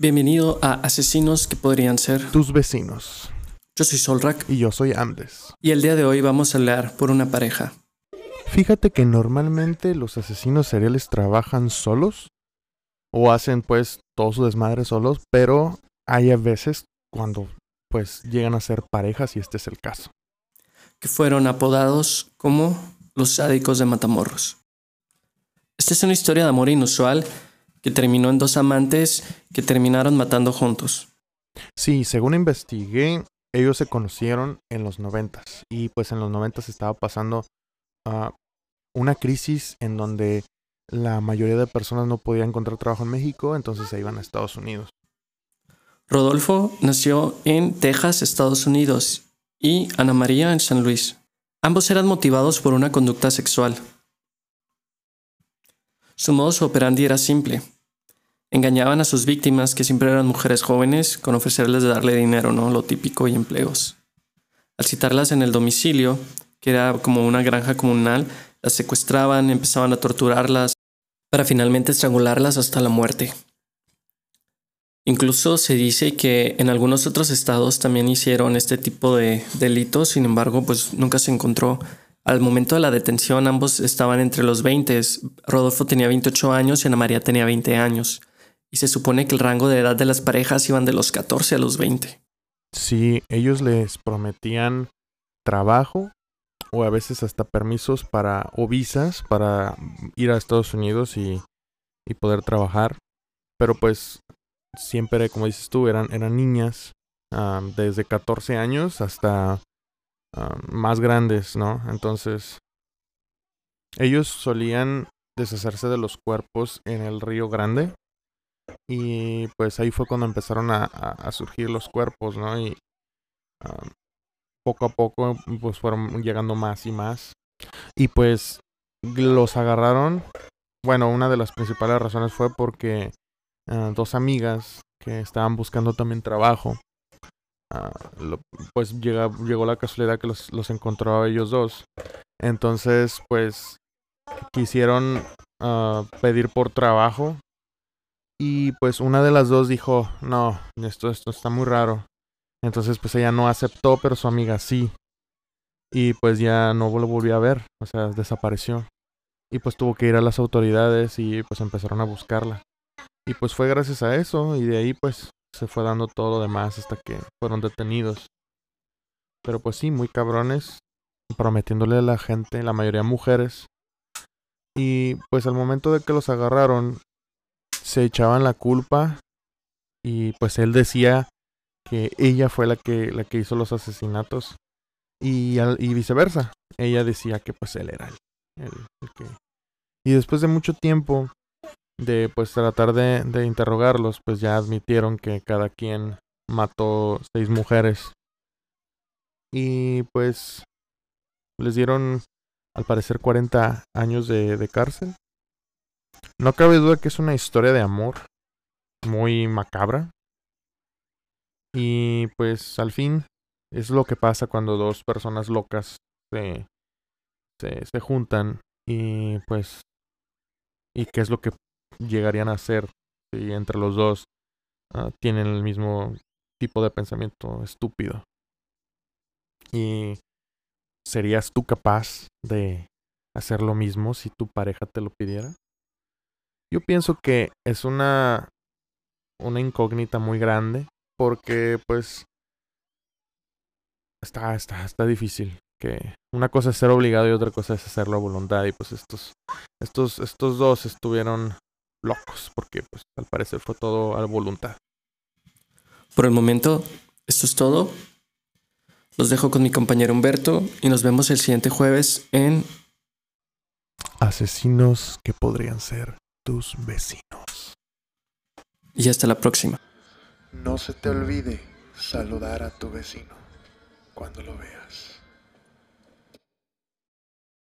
Bienvenido a Asesinos que podrían ser. Tus vecinos. Yo soy Solrak Y yo soy Amdes. y el día de hoy vamos a hablar por una pareja. Fíjate que normalmente los asesinos seriales trabajan solos o hacen pues todo su desmadre solos, pero hay a veces cuando pues llegan a ser parejas y este es el caso. que fueron apodados como los sádicos de Matamoros. Esta es una historia de amor inusual que terminó en dos amantes que terminaron matando juntos. Sí, según investigué, ellos se conocieron en los noventas y pues en los noventas estaba pasando ah, una crisis en donde la mayoría de personas no podían encontrar trabajo en México, entonces se iban a Estados Unidos. Rodolfo nació en Texas, Estados Unidos, y Ana María en San Luis. Ambos eran motivados por una conducta sexual. Su modus operandi era simple. Engañaban a sus víctimas, que siempre eran mujeres jóvenes, con ofrecerles de darle dinero, ¿no? Lo típico y empleos. Al citarlas en el domicilio, que era como una granja comunal, las secuestraban, empezaban a torturarlas, para finalmente estrangularlas hasta la muerte. Incluso se dice que en algunos otros estados también hicieron este tipo de delitos, sin embargo, pues nunca se encontró. Al momento de la detención, ambos estaban entre los 20. Rodolfo tenía 28 años y Ana María tenía 20 años. Y se supone que el rango de edad de las parejas iban de los 14 a los 20. Sí, ellos les prometían trabajo o a veces hasta permisos para o visas para ir a Estados Unidos y, y poder trabajar. Pero pues siempre, como dices tú, eran, eran niñas ah, desde 14 años hasta más grandes, ¿no? Entonces, ellos solían deshacerse de los cuerpos en el Río Grande. Y pues ahí fue cuando empezaron a, surgir los cuerpos, ¿no? Y poco a poco pues fueron llegando más y más. Y pues los agarraron. Bueno, una de las principales razones fue porque ah, dos amigas que estaban buscando también trabajo. Ah, pues llega- llegó la casualidad que los, los encontró a ellos dos. Entonces, pues quisieron ah, pedir por trabajo. Y pues una de las dos dijo, no, esto, esto está muy raro. Entonces pues ella no aceptó, pero su amiga sí. Y pues ya no lo volvió a ver, o sea, desapareció. Y pues tuvo que ir a las autoridades y pues empezaron a buscarla. Y pues fue gracias a eso y de ahí pues se fue dando todo lo demás hasta que fueron detenidos. Pero pues sí, muy cabrones, prometiéndole a la gente, la mayoría mujeres. Y pues al momento de que los agarraron, se echaban la culpa y pues él decía que ella fue la que la que hizo los asesinatos y, al- y viceversa ella decía que pues él era el, y después de mucho tiempo de pues tratar de, interrogarlos pues ya admitieron que cada quien mató seis mujeres y pues les dieron al parecer 40 años de, de cárcel no cabe duda que es una historia de amor muy macabra. Y pues al fin es lo que pasa cuando dos personas locas se, se, se juntan y pues y qué es lo que llegarían a hacer si entre los dos ah, tienen el mismo tipo de pensamiento estúpido. Y ¿serías tú capaz de hacer lo mismo si tu pareja te lo pidiera? Yo pienso que es una una incógnita muy grande porque pues está está está difícil que una cosa es ser obligado y otra cosa es hacerlo a voluntad y pues estos estos estos dos estuvieron locos porque pues al parecer fue todo a voluntad. Por el momento, esto es todo. Los dejo con mi compañero Humberto y nos vemos el siguiente jueves en Asesinos que podrían ser tus vecinos. y hasta la próxima. No se te olvide saludar a tu vecino cuando lo veas.